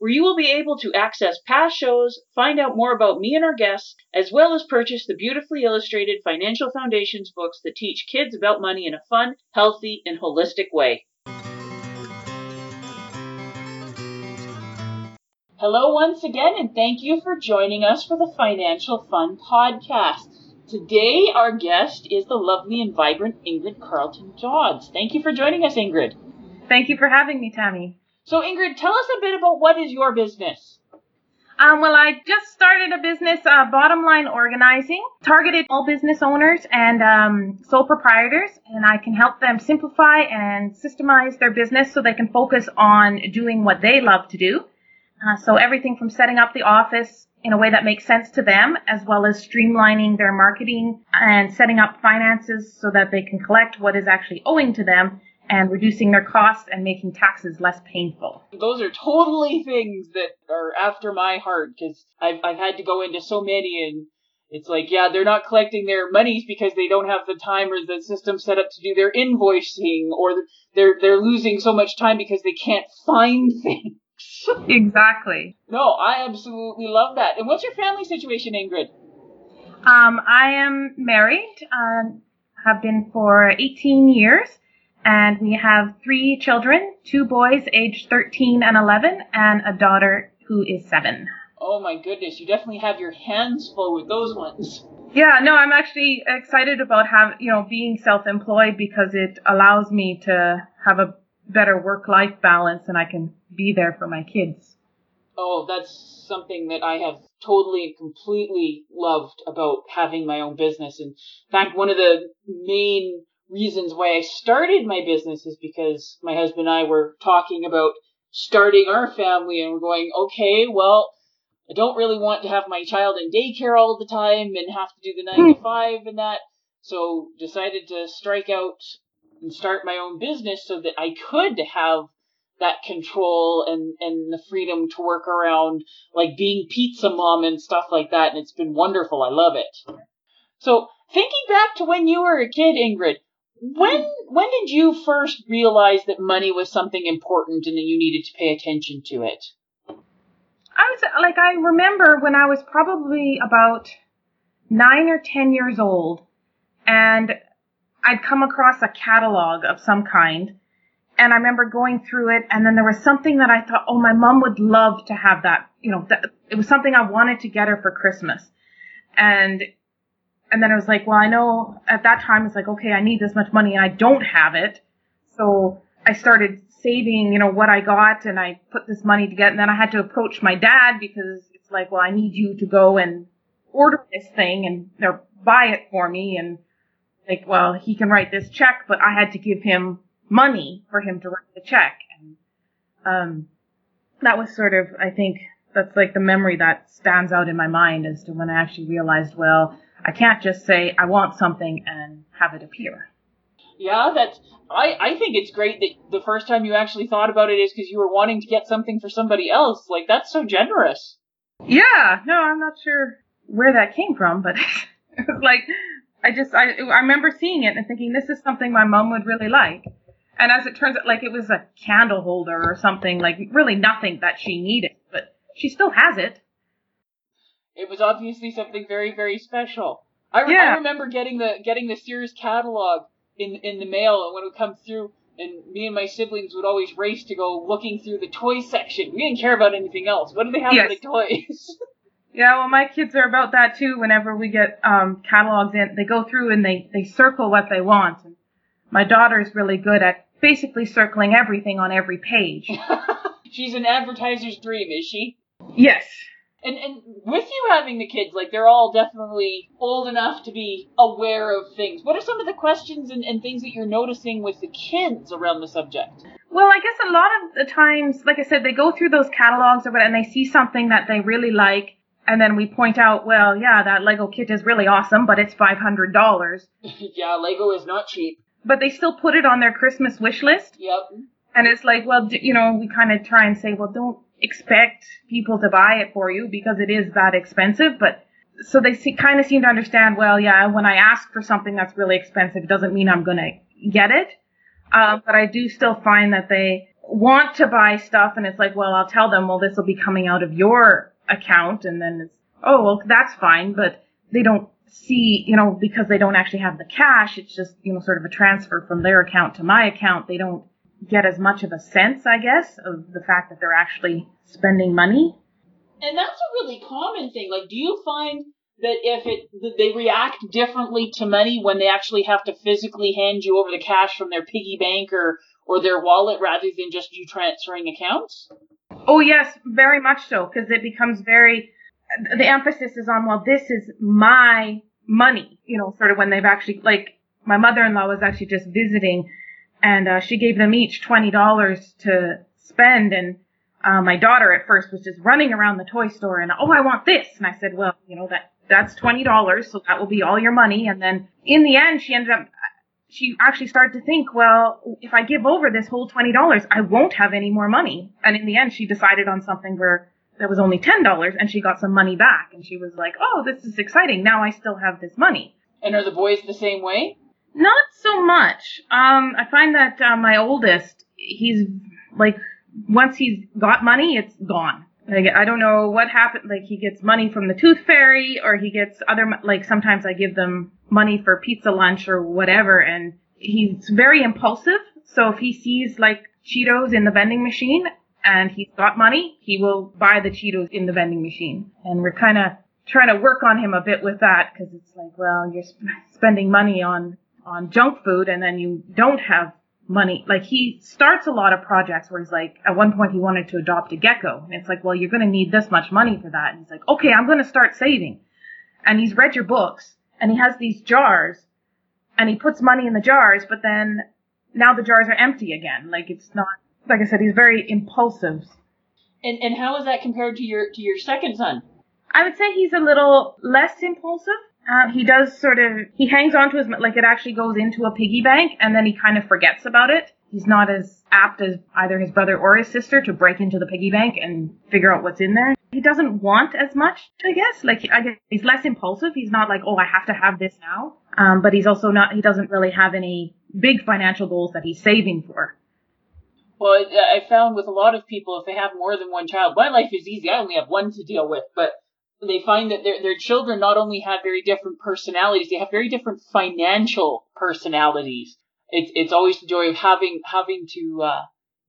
where you will be able to access past shows, find out more about me and our guests, as well as purchase the beautifully illustrated Financial Foundations books that teach kids about money in a fun, healthy, and holistic way. Hello once again, and thank you for joining us for the Financial Fun podcast. Today, our guest is the lovely and vibrant Ingrid Carleton Dodds. Thank you for joining us, Ingrid. Thank you for having me, Tammy. So, Ingrid, tell us a bit about what is your business. Um, well, I just started a business, uh, Bottom Line Organizing, targeted all business owners and um, sole proprietors, and I can help them simplify and systemize their business so they can focus on doing what they love to do. Uh, so everything from setting up the office in a way that makes sense to them, as well as streamlining their marketing and setting up finances so that they can collect what is actually owing to them and reducing their costs and making taxes less painful. Those are totally things that are after my heart because I've, I've had to go into so many and it's like, yeah, they're not collecting their monies because they don't have the time or the system set up to do their invoicing or they're, they're losing so much time because they can't find things. exactly. No, I absolutely love that. And what's your family situation, Ingrid? Um, I am married, um, have been for 18 years, and we have three children, two boys aged 13 and 11, and a daughter who is seven. Oh my goodness, you definitely have your hands full with those ones. Yeah, no, I'm actually excited about have you know being self-employed because it allows me to have a better work-life balance and I can be there for my kids. Oh, that's something that I have totally and completely loved about having my own business. In fact, one of the main reasons why I started my business is because my husband and I were talking about starting our family and we're going, okay, well, I don't really want to have my child in daycare all the time and have to do the nine to hmm. five and that. So decided to strike out and start my own business so that I could have that control and, and the freedom to work around like being pizza mom and stuff like that. And it's been wonderful. I love it. So thinking back to when you were a kid, Ingrid, when when did you first realize that money was something important and that you needed to pay attention to it? I was like I remember when I was probably about nine or ten years old, and I'd come across a catalog of some kind, and I remember going through it, and then there was something that I thought, oh, my mom would love to have that. You know, that, it was something I wanted to get her for Christmas, and and then I was like, well, I know at that time it's like, okay, I need this much money and I don't have it. So I started saving, you know, what I got and I put this money together and then I had to approach my dad because it's like, well, I need you to go and order this thing and buy it for me and like, well, he can write this check, but I had to give him money for him to write the check. And, um, that was sort of, I think that's like the memory that stands out in my mind as to when I actually realized, well, I can't just say I want something and have it appear. Yeah, that's. I I think it's great that the first time you actually thought about it is because you were wanting to get something for somebody else. Like that's so generous. Yeah, no, I'm not sure where that came from, but like I just I I remember seeing it and thinking this is something my mom would really like. And as it turns out, like it was a candle holder or something, like really nothing that she needed, but she still has it. It was obviously something very, very special. I, re- Yeah. I remember getting the getting the Sears catalog in in the mail, and when it would come through, and me and my siblings would always race to go looking through the toy section. We didn't care about anything else. What do they have Yes. for the toys? Yeah, well, my kids are about that too. Whenever we get um, catalogs in, they go through and they they circle what they want. And my daughter's really good at basically circling everything on every page. She's an advertiser's dream, is she? Yes. And and with you having the kids, like they're all definitely old enough to be aware of things. What are some of the questions and, and things that you're noticing with the kids around the subject? Well, I guess a lot of the times, like I said, they go through those catalogs or what, and they see something that they really like, and then we point out, well, yeah, that Lego kit is really awesome, but it's five hundred dollars. yeah, Lego is not cheap. But they still put it on their Christmas wish list. Yep. And it's like, well, you know, we kind of try and say, well, don't expect people to buy it for you because it is that expensive. But so they see, kind of seem to understand, well, yeah, when I ask for something that's really expensive, it doesn't mean I'm going to get it. Um, but I do still find that they want to buy stuff and it's like, well, I'll tell them, well, this will be coming out of your account. And then it's, oh, well, that's fine. But they don't see, you know, because they don't actually have the cash, it's just, you know, sort of a transfer from their account to my account. They don't get as much of a sense, I guess, of the fact that they're actually spending money. And that's a really common thing. Like, do you find that if it that they react differently to money when they actually have to physically hand you over the cash from their piggy bank or or their wallet rather than just you transferring accounts? Oh yes, very much so, because it becomes very the emphasis is on well, this is my money. You know, sort of when they've actually like my mother-in-law was actually just visiting and uh, she gave them each twenty dollars to spend. And uh, my daughter at first was just running around the toy store and oh, I want this. And I said, well, you know that that's twenty dollars, so that will be all your money. And then in the end, she ended up. She actually started to think, well, if I give over this whole twenty dollars, I won't have any more money. And in the end, she decided on something where there was only ten dollars, and she got some money back. And she was like, oh, this is exciting. Now I still have this money. And are the boys the same way? Not so much. Um, I find that uh, my oldest, he's like, once he's got money, it's gone. Like, I don't know what happened. Like, he gets money from the tooth fairy, or he gets other, like, sometimes I give them money for pizza lunch or whatever, and he's very impulsive. So if he sees, like, Cheetos in the vending machine and he's got money, he will buy the Cheetos in the vending machine. And we're kind of trying to work on him a bit with that because it's like, well, you're sp- spending money on on junk food and then you don't have money. Like he starts a lot of projects where he's like, at one point he wanted to adopt a gecko. And it's like, well, you're going to need this much money for that. And he's like, okay, I'm going to start saving. And he's read your books and he has these jars and he puts money in the jars, but then now the jars are empty again. Like it's not, like I said, he's very impulsive. And, and how is that compared to your, to your second son? I would say he's a little less impulsive. Uh, he does sort of, he hangs on to his, like it actually goes into a piggy bank and then he kind of forgets about it. He's not as apt as either his brother or his sister to break into the piggy bank and figure out what's in there. He doesn't want as much, I guess. Like, I guess he's less impulsive. He's not like, oh, I have to have this now. Um, but he's also not, he doesn't really have any big financial goals that he's saving for. Well, I found with a lot of people, if they have more than one child, my life is easy. I only have one to deal with, but they find that their their children not only have very different personalities, they have very different financial personalities. It's it's always the joy of having having to uh,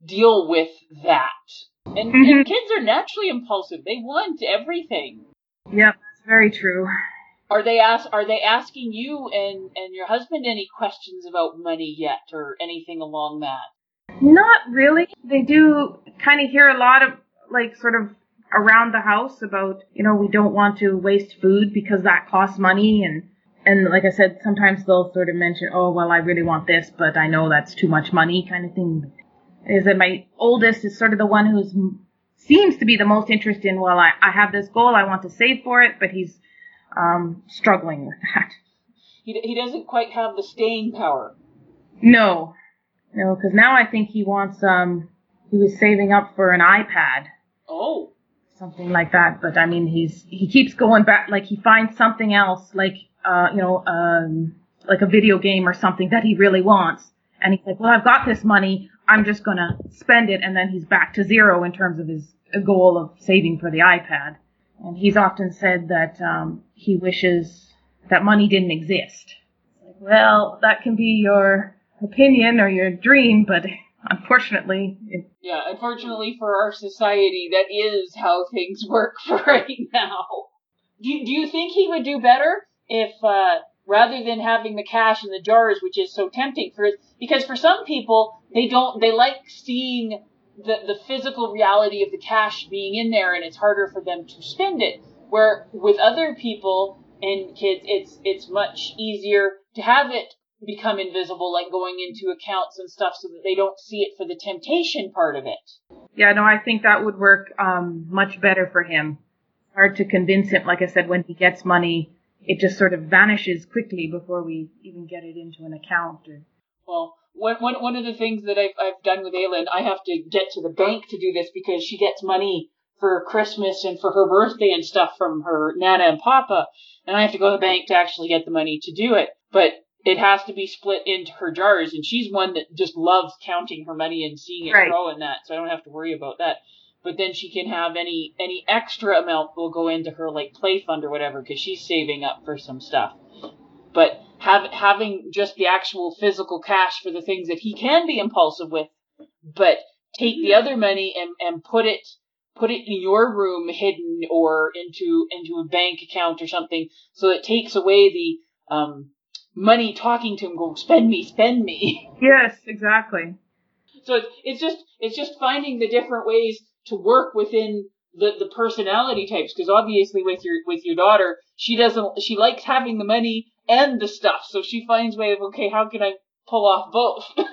deal with that. And, mm-hmm. and kids are naturally impulsive; they want everything. Yep, that's very true. Are they ask Are they asking you and and your husband any questions about money yet, or anything along that? Not really. They do kind of hear a lot of like sort of around the house about, you know, we don't want to waste food because that costs money and and like I said, sometimes they'll sort of mention, oh, well, I really want this, but I know that's too much money kind of thing. Is that my oldest is sort of the one who's seems to be the most interested in, well, I, I have this goal, I want to save for it, but he's um, struggling with that. He, he doesn't quite have the staying power. No. No, because now I think he wants, um, he was saving up for an iPad. Oh something like that. But I mean, he's he keeps going back. Like he finds something else, like uh, you know, um, like a video game or something that he really wants, and he's like, "Well, I've got this money. I'm just gonna spend it," and then he's back to zero in terms of his goal of saving for the iPad. And he's often said that um, he wishes that money didn't exist. Like, well, that can be your opinion or your dream, but unfortunately. It, yeah, unfortunately for our society, that is how things work for right now. Do you, do you think he would do better if uh, rather than having the cash in the jars, which is so tempting for because for some people they don't they like seeing the the physical reality of the cash being in there and it's harder for them to spend it. Where with other people and kids, it's it's much easier to have it become invisible, like going into accounts and stuff, so that they don't see it for the temptation part of it. Yeah, no, I think that would work um, much better for him. Hard to convince him. Like I said, when he gets money, it just sort of vanishes quickly before we even get it into an account. Or... Well, one, one, one of the things that I've, I've done with Aylin, I have to get to the bank to do this because she gets money for Christmas and for her birthday and stuff from her Nana and Papa, and I have to go to the bank to actually get the money to do it. But it has to be split into her jars, and she's one that just loves counting her money and seeing it right. grow in that, so I don't have to worry about that. But then she can have any any extra amount will go into her like play fund or whatever because she's saving up for some stuff. But have, having just the actual physical cash for the things that he can be impulsive with, but take the other money and, and put it put it in your room hidden or into into a bank account or something so it takes away the um, money talking to him going spend me spend me. Yes exactly. So it's, it's just it's just finding the different ways to work within the, the personality types because obviously with your with your daughter she doesn't she likes having the money and the stuff. So she finds way of okay how can i pull off both?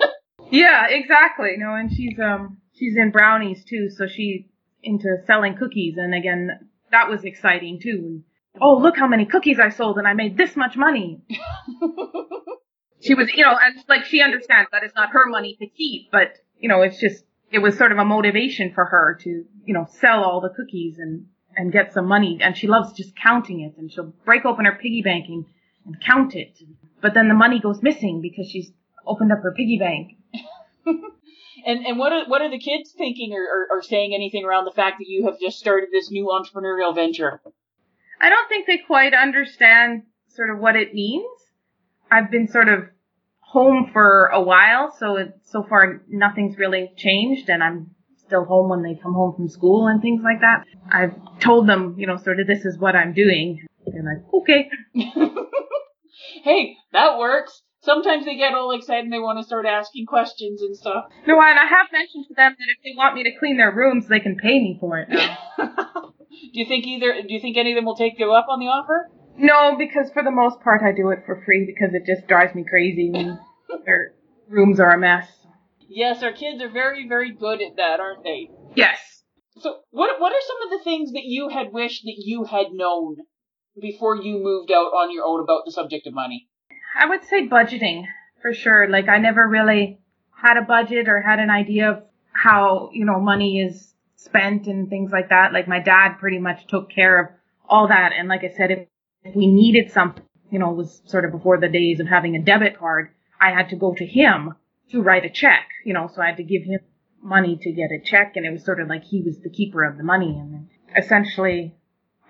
Yeah exactly. No and she's um she's in brownies too so she into selling cookies. And again that was exciting too oh, look how many cookies I sold and I made this much money. she was, you know, and like she understands that it's not her money to keep, but you know, it's just, it was sort of a motivation for her to, you know, sell all the cookies and, and get some money. And she loves just counting it and she'll break open her piggy banking and count it. But then the money goes missing because she's opened up her piggy bank. and and what are what are the kids thinking or, or, or saying anything around the fact that you have just started this new entrepreneurial venture? I don't think they quite understand sort of what it means. I've been sort of home for a while, so it, so far nothing's really changed, and I'm still home when they come home from school and things like that. I've told them, you know, sort of this is what I'm doing. They're like, okay. hey, that works. Sometimes they get all excited and they want to start asking questions and stuff. No, and I have mentioned to them that if they want me to clean their rooms, they can pay me for it now. do you think either? Do you think any of them will take you up on the offer? No, because for the most part, I do it for free because it just drives me crazy when their rooms are a mess. Yes, our kids are very, very good at that, aren't they? Yes. So, what what are some of the things that you had wished that you had known before you moved out on your own about the subject of money? I would say budgeting for sure. Like I never really had a budget or had an idea of how, you know, money is spent and things like that. Like my dad pretty much took care of all that. And like I said, if, if we needed something, you know, was sort of before the days of having a debit card, I had to go to him to write a check, you know, so I had to give him money to get a check and it was sort of like he was the keeper of the money. And essentially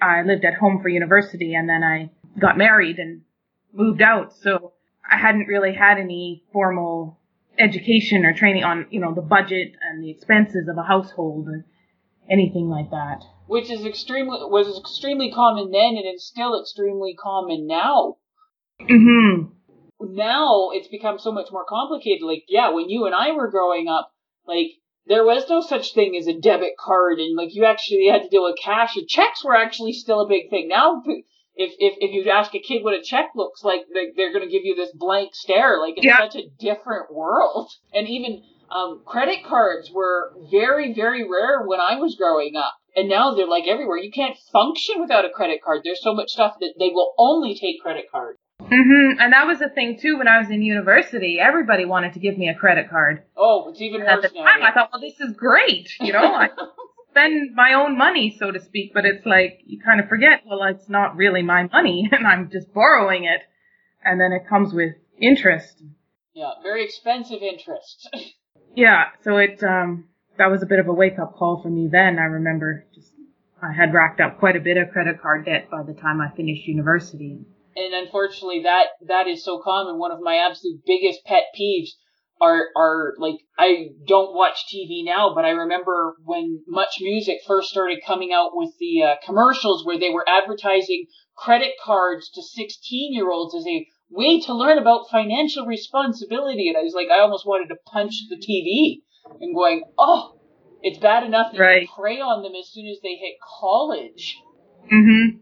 I lived at home for university and then I got married and moved out. So I hadn't really had any formal education or training on, you know, the budget and the expenses of a household or anything like that. Which is extremely was extremely common then and it's still extremely common now. Mhm. Now it's become so much more complicated. Like, yeah, when you and I were growing up, like there was no such thing as a debit card and like you actually had to deal with cash and checks were actually still a big thing. Now if if if you ask a kid what a check looks like, they, they're going to give you this blank stare. Like it's yeah. such a different world. And even um, credit cards were very very rare when I was growing up. And now they're like everywhere. You can't function without a credit card. There's so much stuff that they will only take credit cards. Mm-hmm. And that was a thing too when I was in university. Everybody wanted to give me a credit card. Oh, it's even worse At the time, I thought, well, this is great. You know, I, spend my own money, so to speak, but it's like you kind of forget, well, it's not really my money and I'm just borrowing it. And then it comes with interest. Yeah, very expensive interest. yeah, so it, um, that was a bit of a wake up call for me then. I remember just, I had racked up quite a bit of credit card debt by the time I finished university. And unfortunately, that, that is so common. One of my absolute biggest pet peeves are are like I don't watch TV now, but I remember when Much Music first started coming out with the uh, commercials where they were advertising credit cards to 16 year olds as a way to learn about financial responsibility, and I was like, I almost wanted to punch the TV and going, oh, it's bad enough that Right. you prey on them as soon as they hit college. Mhm.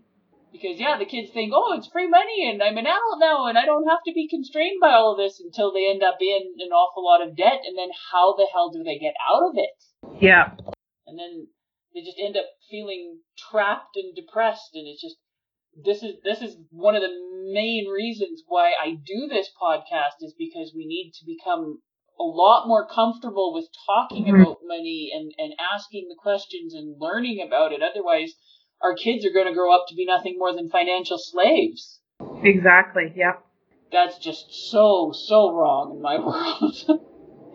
Because yeah, the kids think, oh, it's free money and I'm an adult now and I don't have to be constrained by all of this until they end up in an awful lot of debt and then how the hell do they get out of it? Yeah. And then they just end up feeling trapped and depressed and it's just this is this is one of the main reasons why I do this podcast is because we need to become a lot more comfortable with talking Mhm. about money and, and asking the questions and learning about it. Otherwise, our kids are going to grow up to be nothing more than financial slaves. Exactly. Yeah. That's just so, so wrong in my world.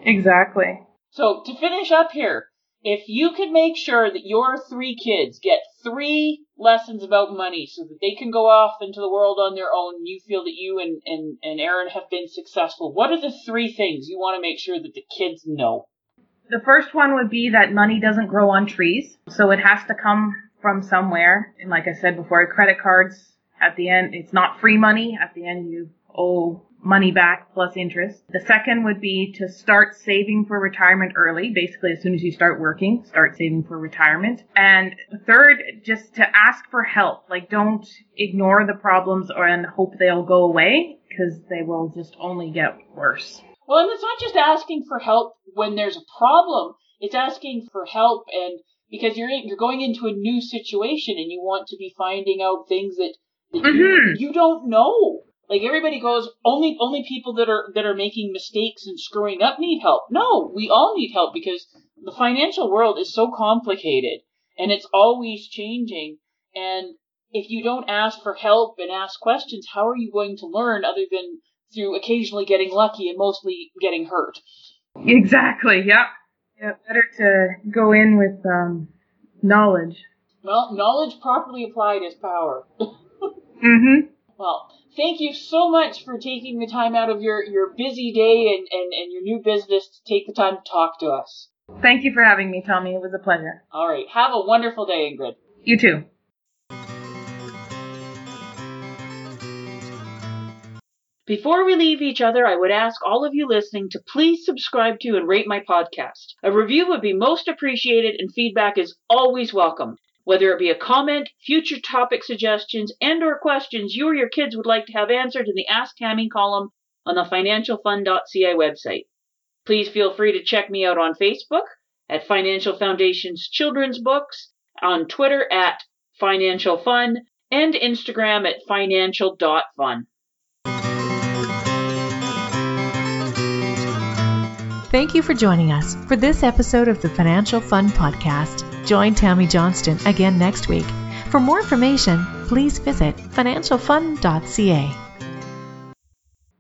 Exactly. so, to finish up here, if you could make sure that your three kids get three lessons about money so that they can go off into the world on their own, you feel that you and, and, and Aaron have been successful, what are the three things you want to make sure that the kids know? The first one would be that money doesn't grow on trees, so it has to come from somewhere. And like I said before, credit cards at the end, it's not free money. At the end, you owe money back plus interest. The second would be to start saving for retirement early. Basically, as soon as you start working, start saving for retirement. And third, just to ask for help. Like, don't ignore the problems or and hope they'll go away because they will just only get worse. Well, and it's not just asking for help when there's a problem. It's asking for help and because you're in, you're going into a new situation and you want to be finding out things that, that Mhm. you, you don't know. Like everybody goes, only only people that are that are making mistakes and screwing up need help. No, we all need help because the financial world is so complicated and it's always changing. And if you don't ask for help and ask questions, how are you going to learn other than through occasionally getting lucky and mostly getting hurt? Exactly. Yep. Yeah. Better to go in with um, knowledge. Well, knowledge properly applied is power. Mm-hmm. Well, thank you so much for taking the time out of your, your busy day and, and, and your new business to take the time to talk to us. Thank you for having me, Tommy. It was a pleasure. All right. Have a wonderful day, Ingrid. You too. Before we leave each other, I would ask all of you listening to please subscribe to and rate my podcast. A review would be most appreciated and feedback is always welcome. Whether it be a comment, future topic suggestions, and or questions you or your kids would like to have answered in the Ask Tammy column on the financialfun.ca website. Please feel free to check me out on Facebook at Financial Foundation's Children's Books, on Twitter at Financial Fun, and Instagram at financial.fun. Thank you for joining us for this episode of the Financial Fun Podcast. Join Tammy Johnston again next week. For more information, please visit financialfun.ca.